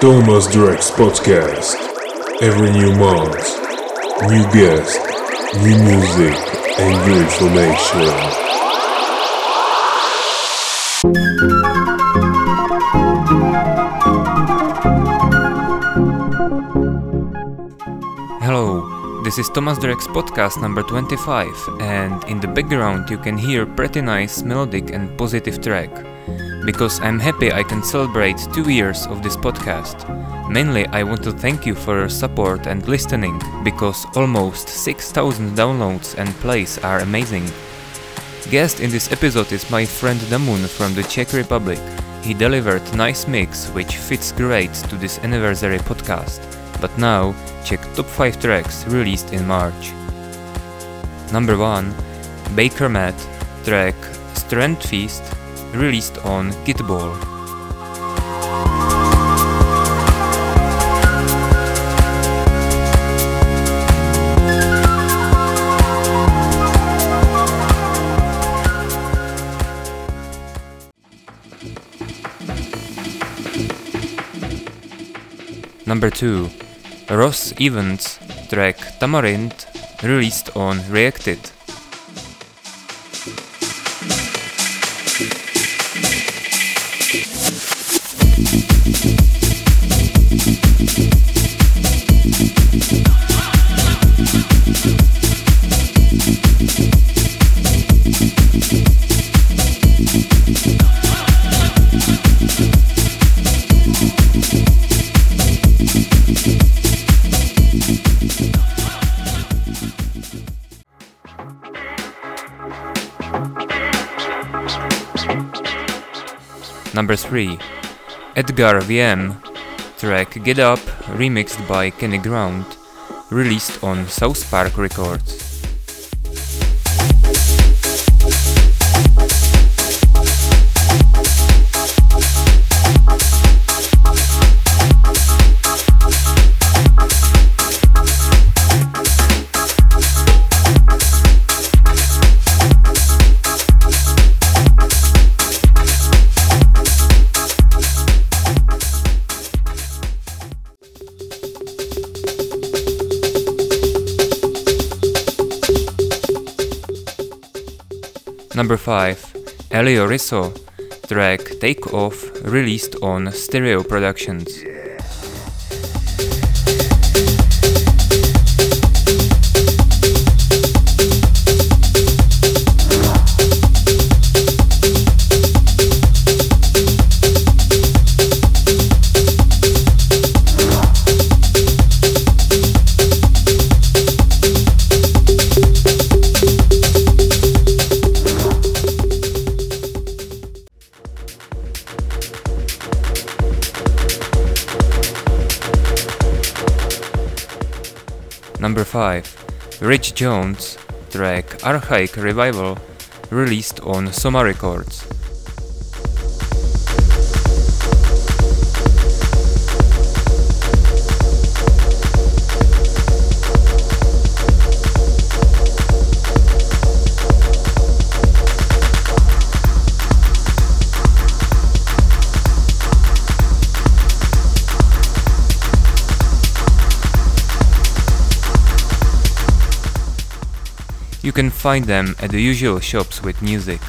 Thomas Drex Podcast. Every new month, new guest, new music, and new information. Hello, this is Thomas Drex podcast number 25, and in the background you can hear pretty nice melodic and positive track. Because I'm happy I can celebrate two years of this podcast. Mainly, I want to thank you for your support and listening, because almost 6000 downloads and plays are amazing. Guest in this episode is my friend Damun from the Czech Republic. He delivered nice mix which fits great to this anniversary podcast. But now, check top 5 tracks released in March. Number 1 Baker Matt track Strength Feast released on Kittball. Number 2 Ross Evans track Tamarind released on Reacted. Number 3 Edgar VM track Get Up remixed by Kenny Ground released on South Park Records. Number 5 Elio Risso track Take Off released on Stereo Productions. 5 Rich Jones track Archaic Revival released on Soma Records. You can find them at the usual shops with music.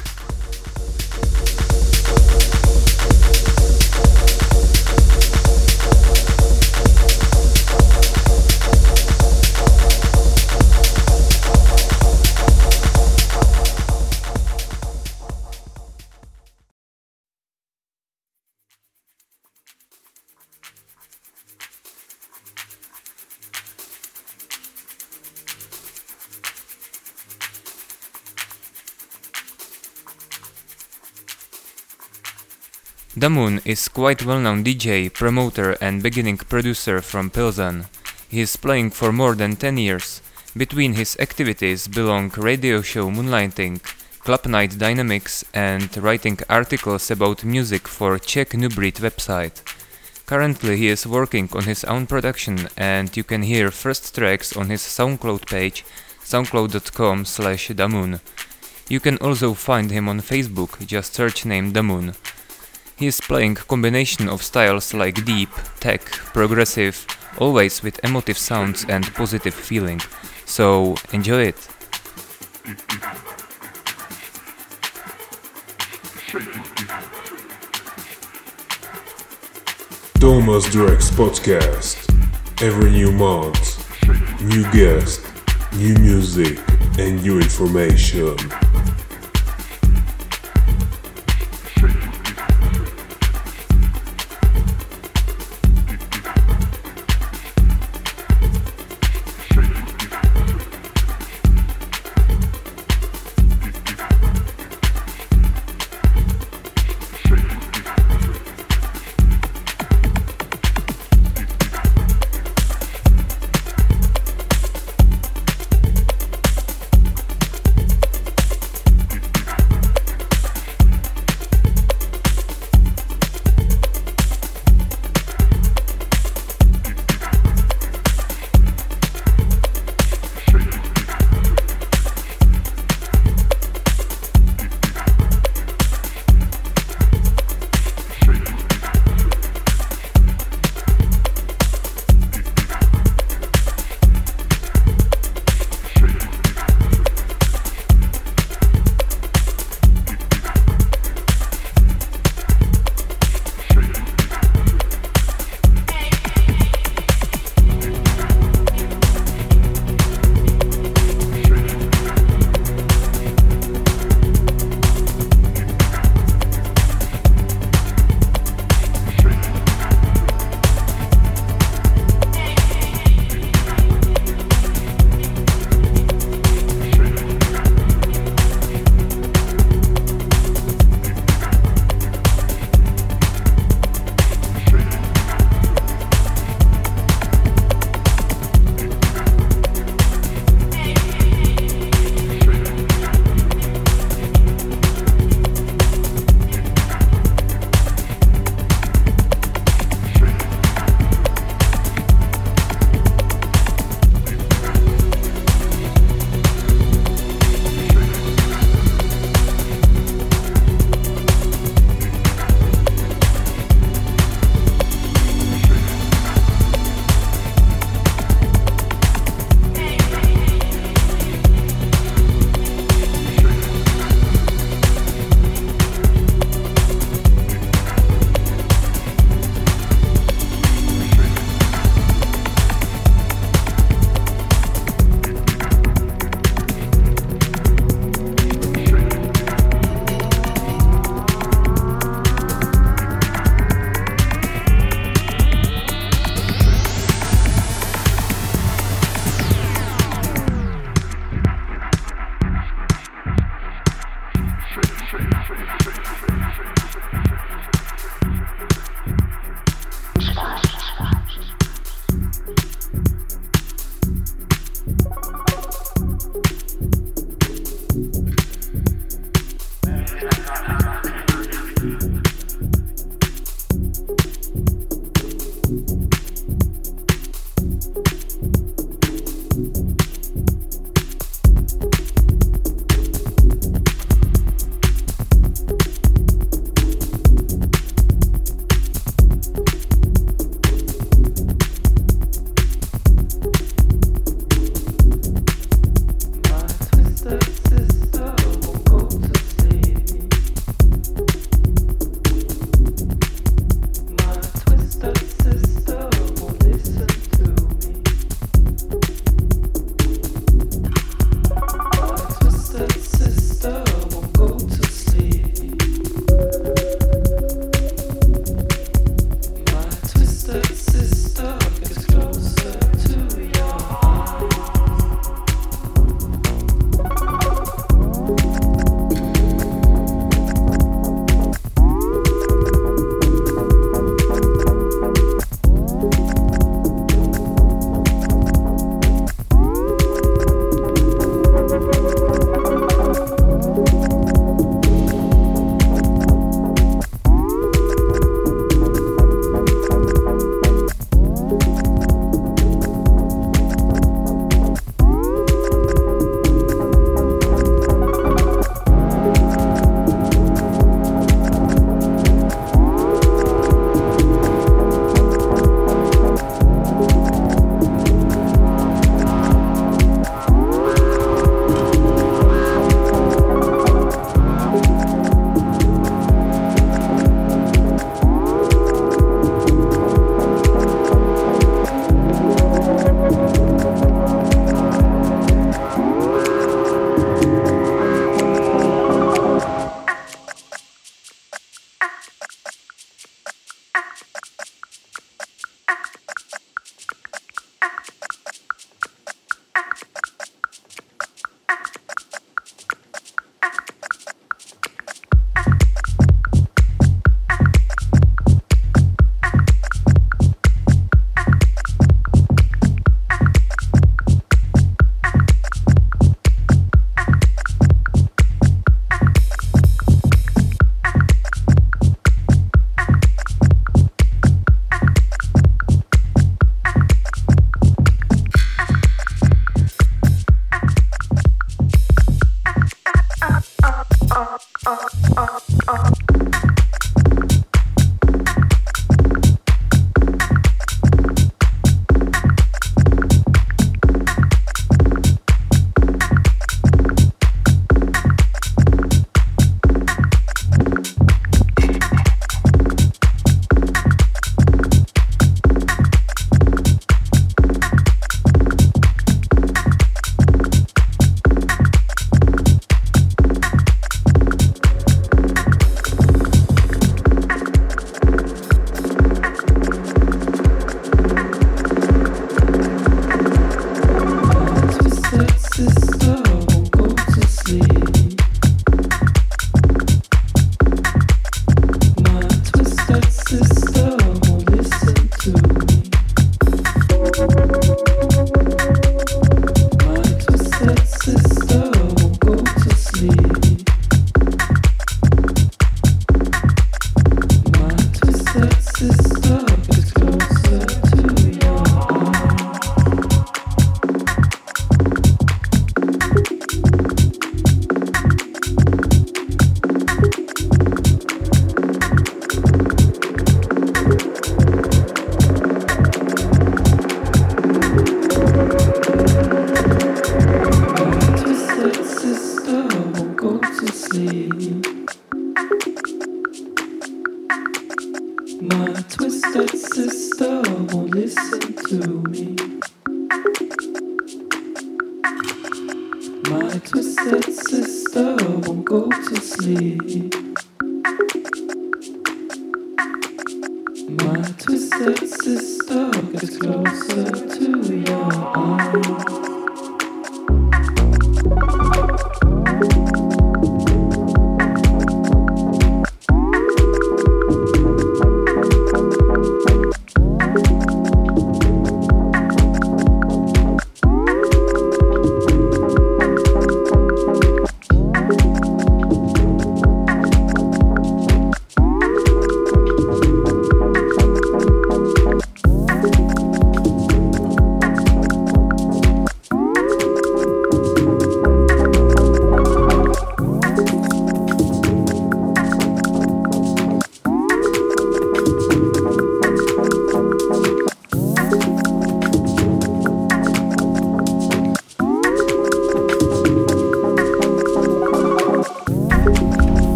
Damun is quite well-known DJ, promoter and beginning producer from Pilsen. He is playing for more than 10 years. Between his activities belong radio show Moonlighting, Club Night Dynamics and writing articles about music for Czech Nubreed website. Currently he is working on his own production and you can hear first tracks on his SoundCloud page soundcloud.com slash damun. You can also find him on Facebook, just search name Damun. He is playing combination of styles like deep, tech, progressive, always with emotive sounds and positive feeling. So enjoy it. Thomas Drex Podcast. Every new month, new guest, new music, and new information.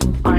Self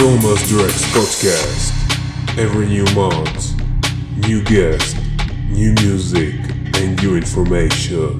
Thomas Drex Podcast. Every new month, new guest, new music, and new information.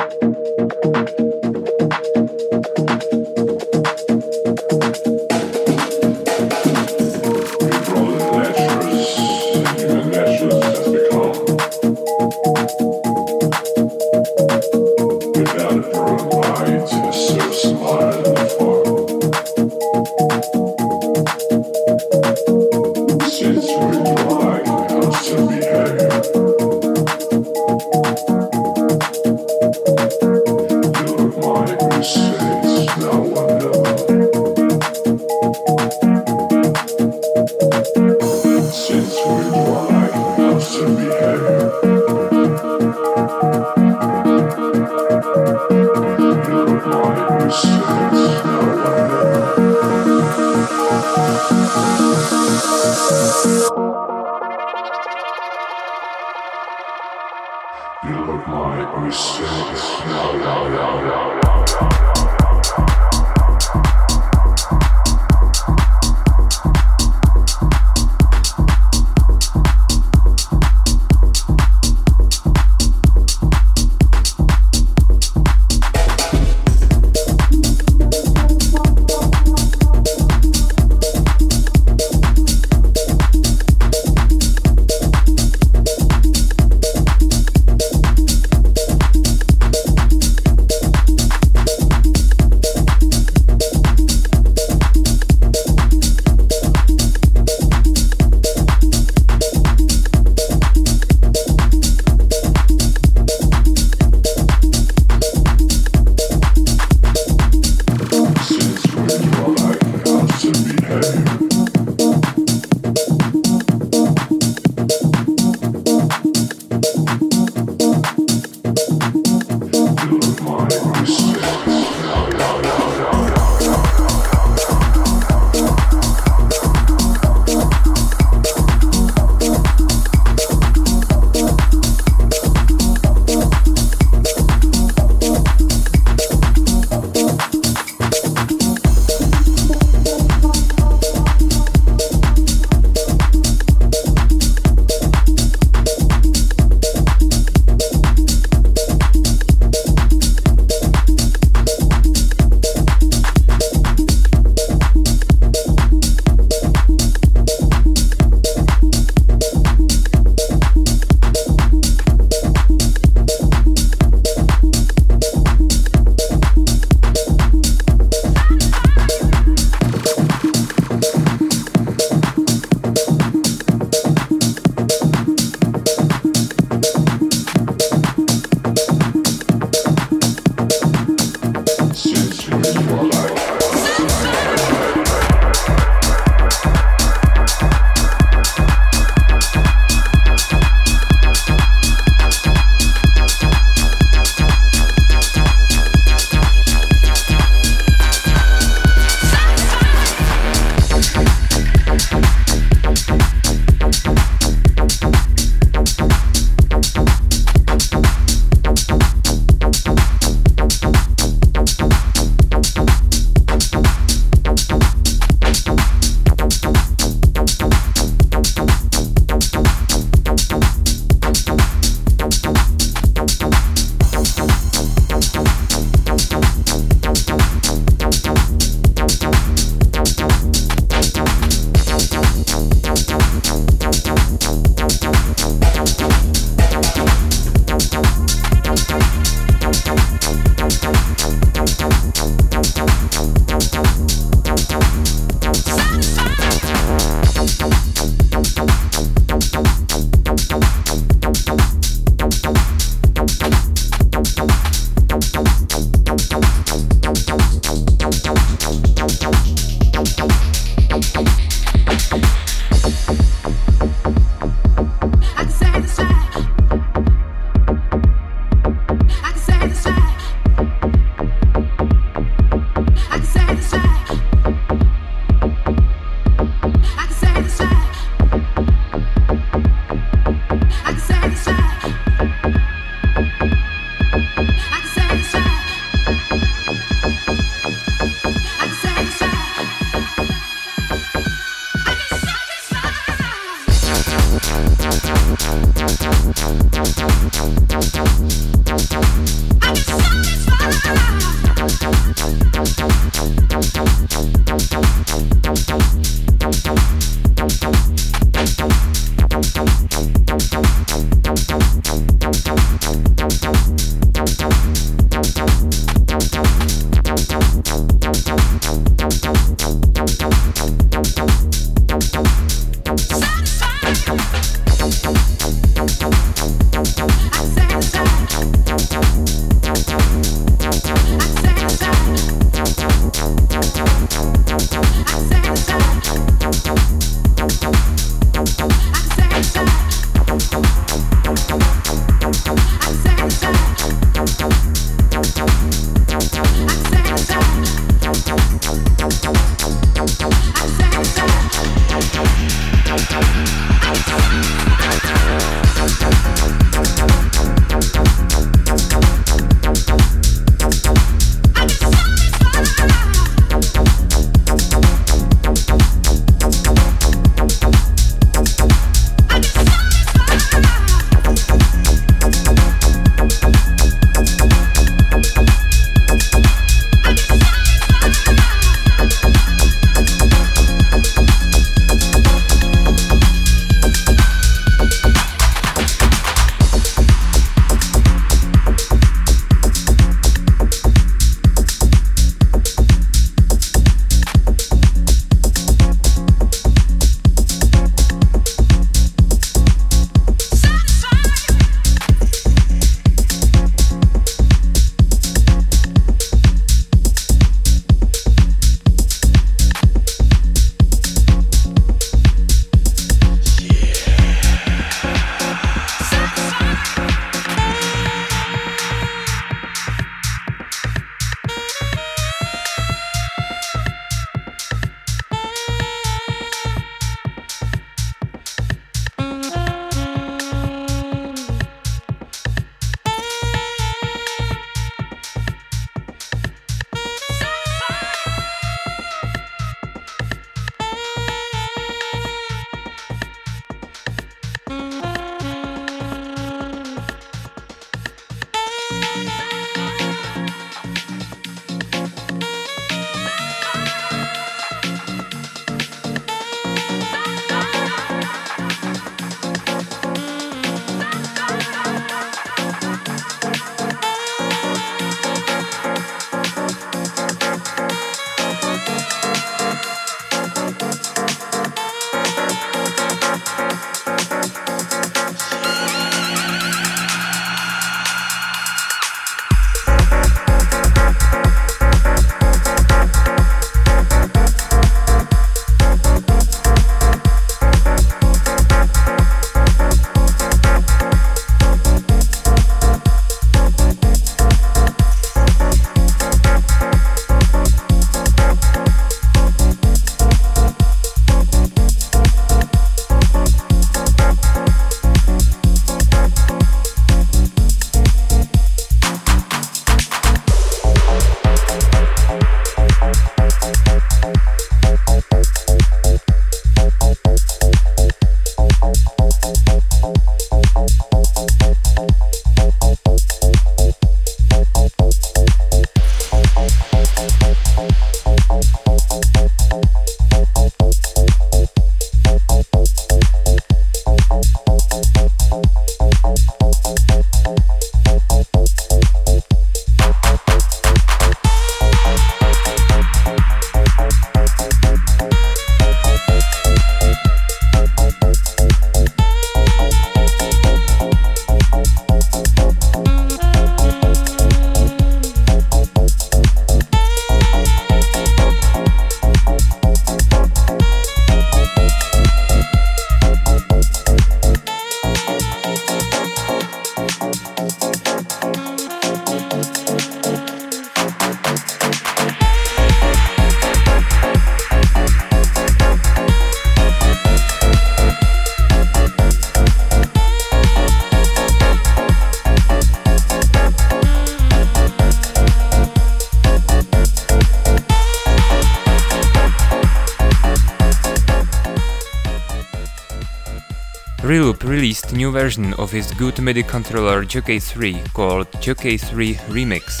Version of his good MIDI controller JK3 called JK3 Remix.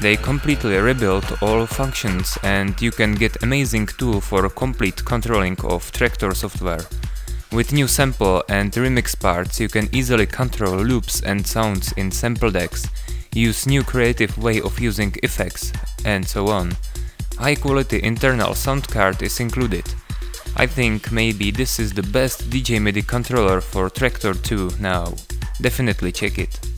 They completely rebuilt all functions and you can get amazing tool for complete controlling of Traktor software. With new sample and remix parts you can easily control loops and sounds in sample decks, use new creative way of using effects, and so on. High quality internal sound card is included. I think maybe this is the best DJ MIDI controller for Traktor 2 now. Definitely check it.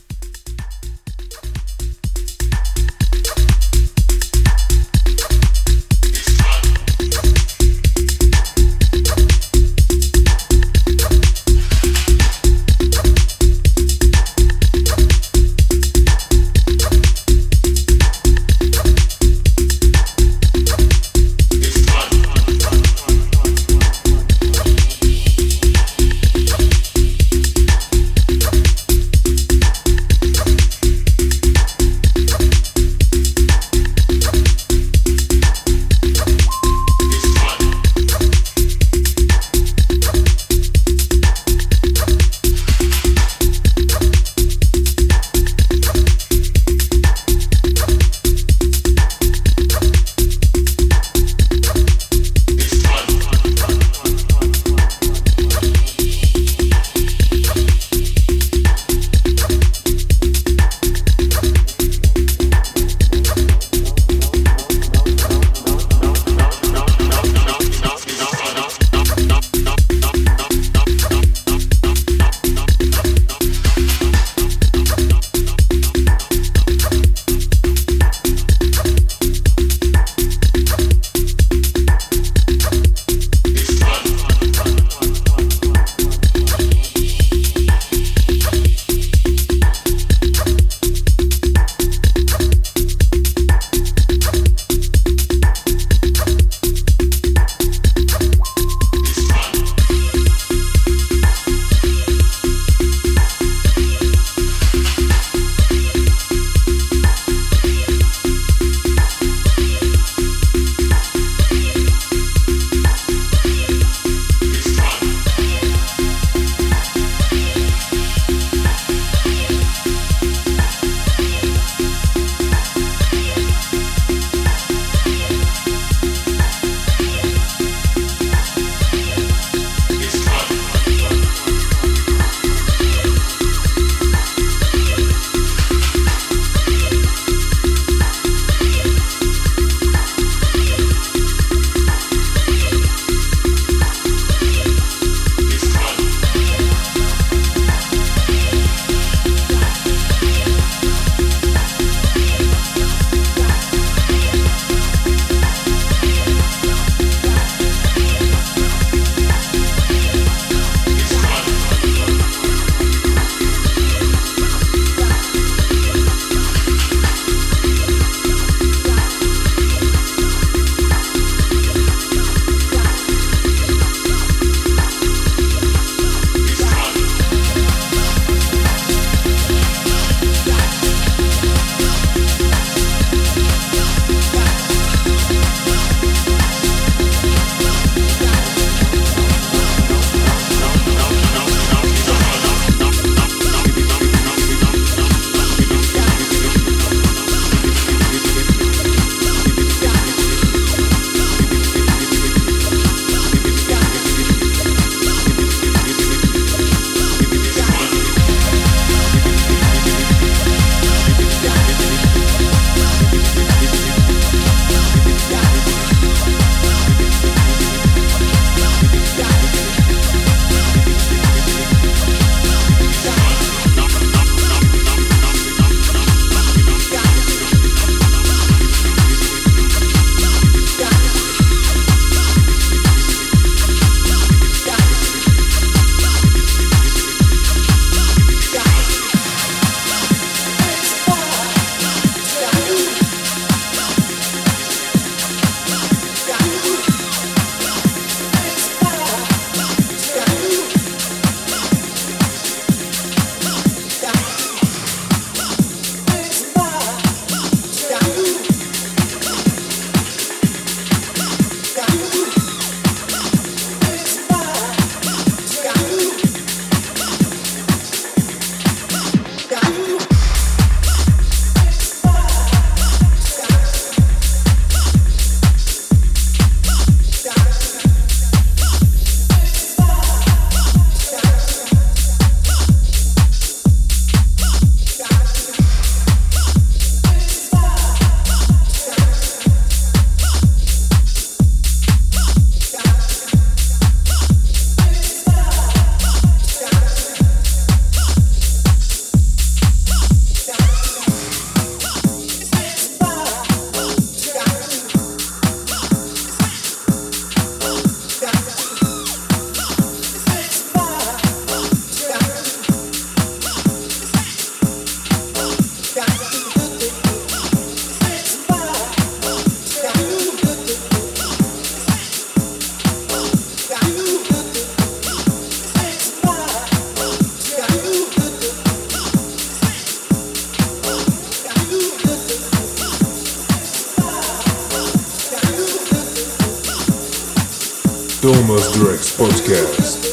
Podcast.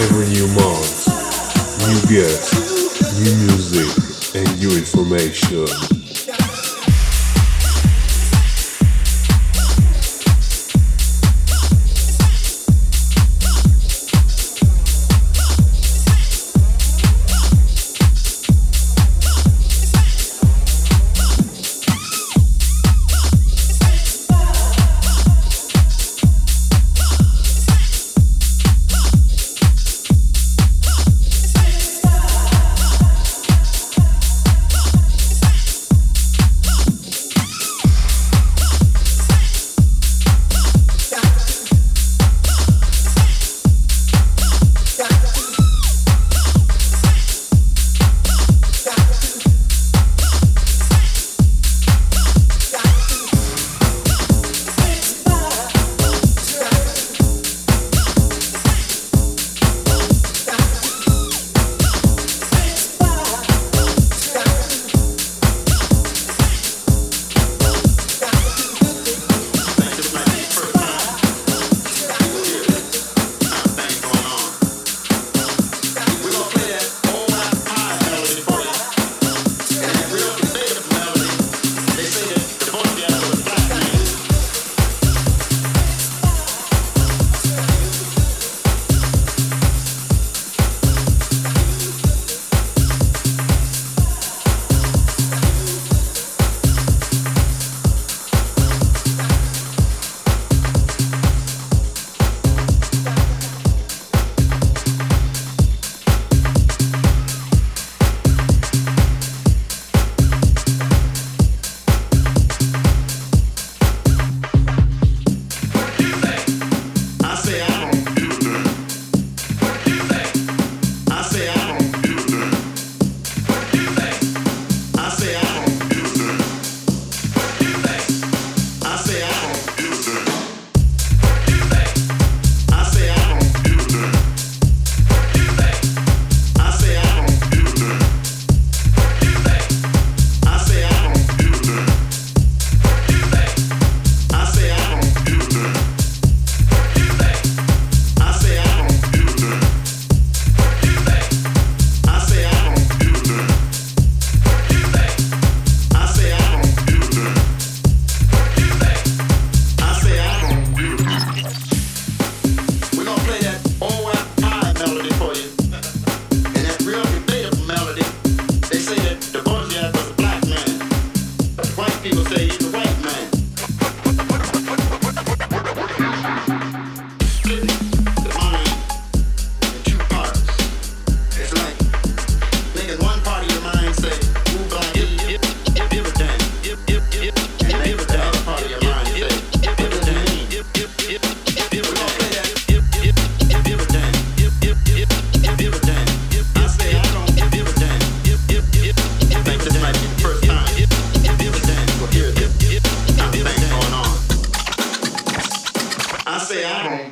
Every new month, new guest, new music, and new information.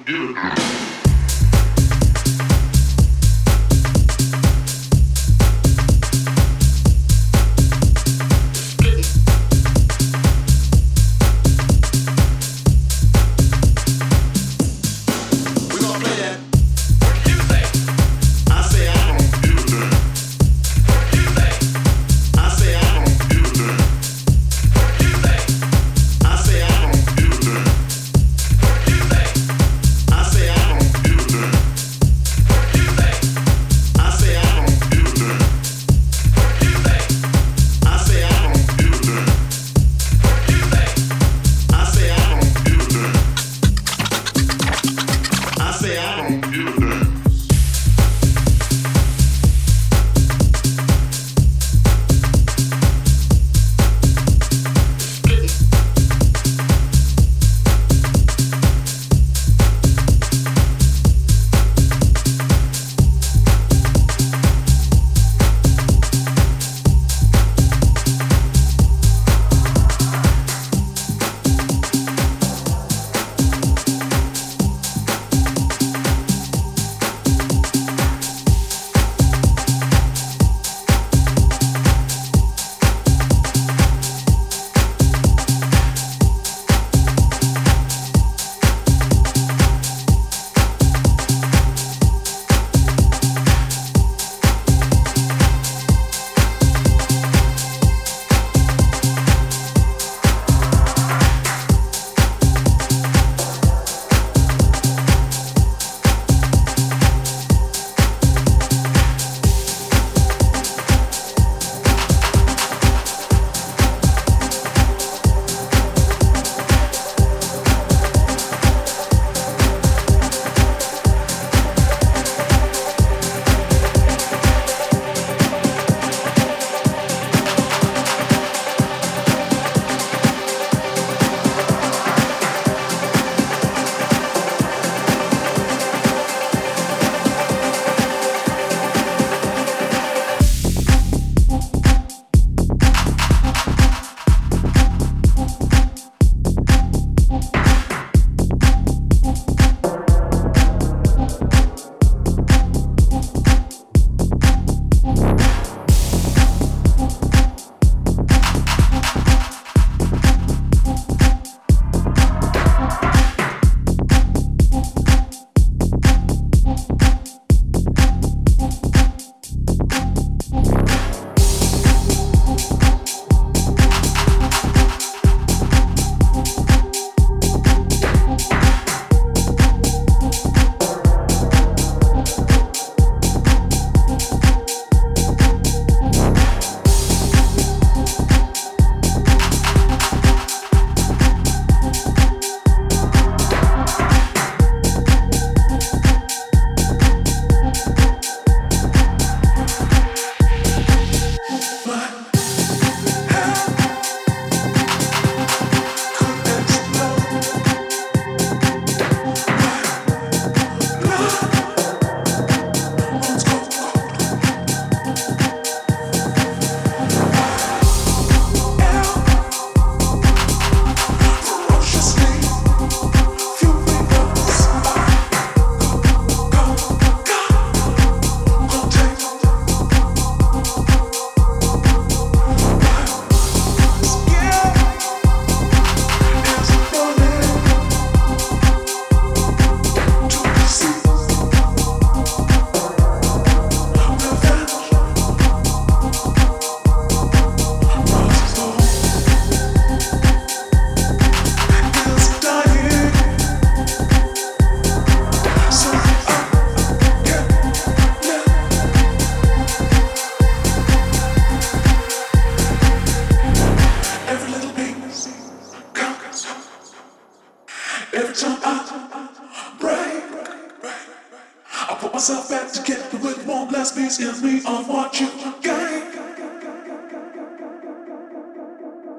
do.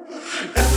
Yeah.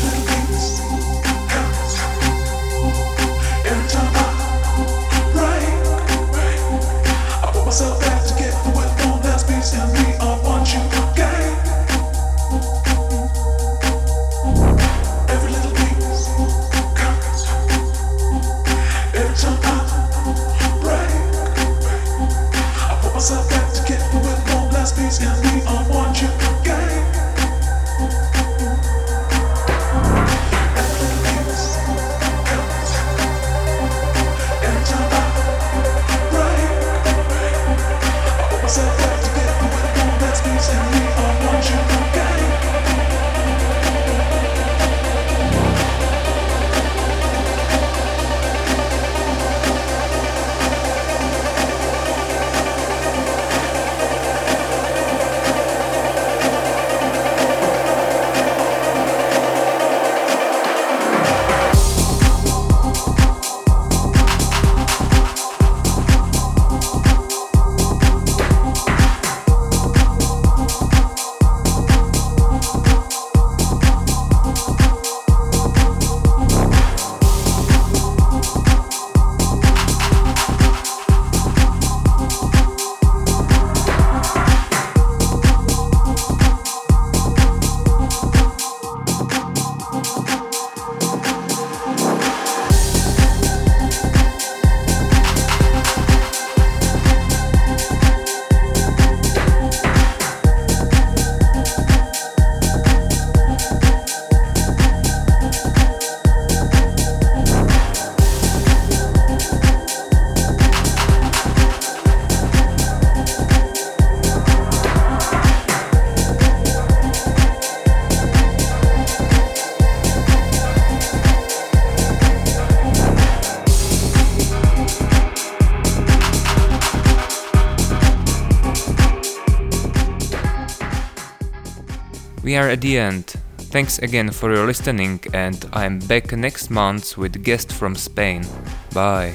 we are at the end. Thanks again for your listening, and I'm back next month with guest from Spain. Bye.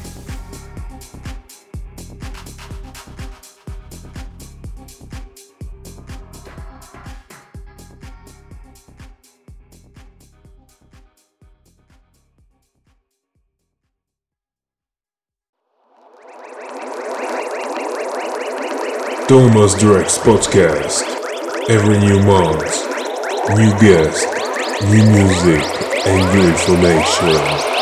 Thomas Drex Podcast every new month. New guests, new music, and new information.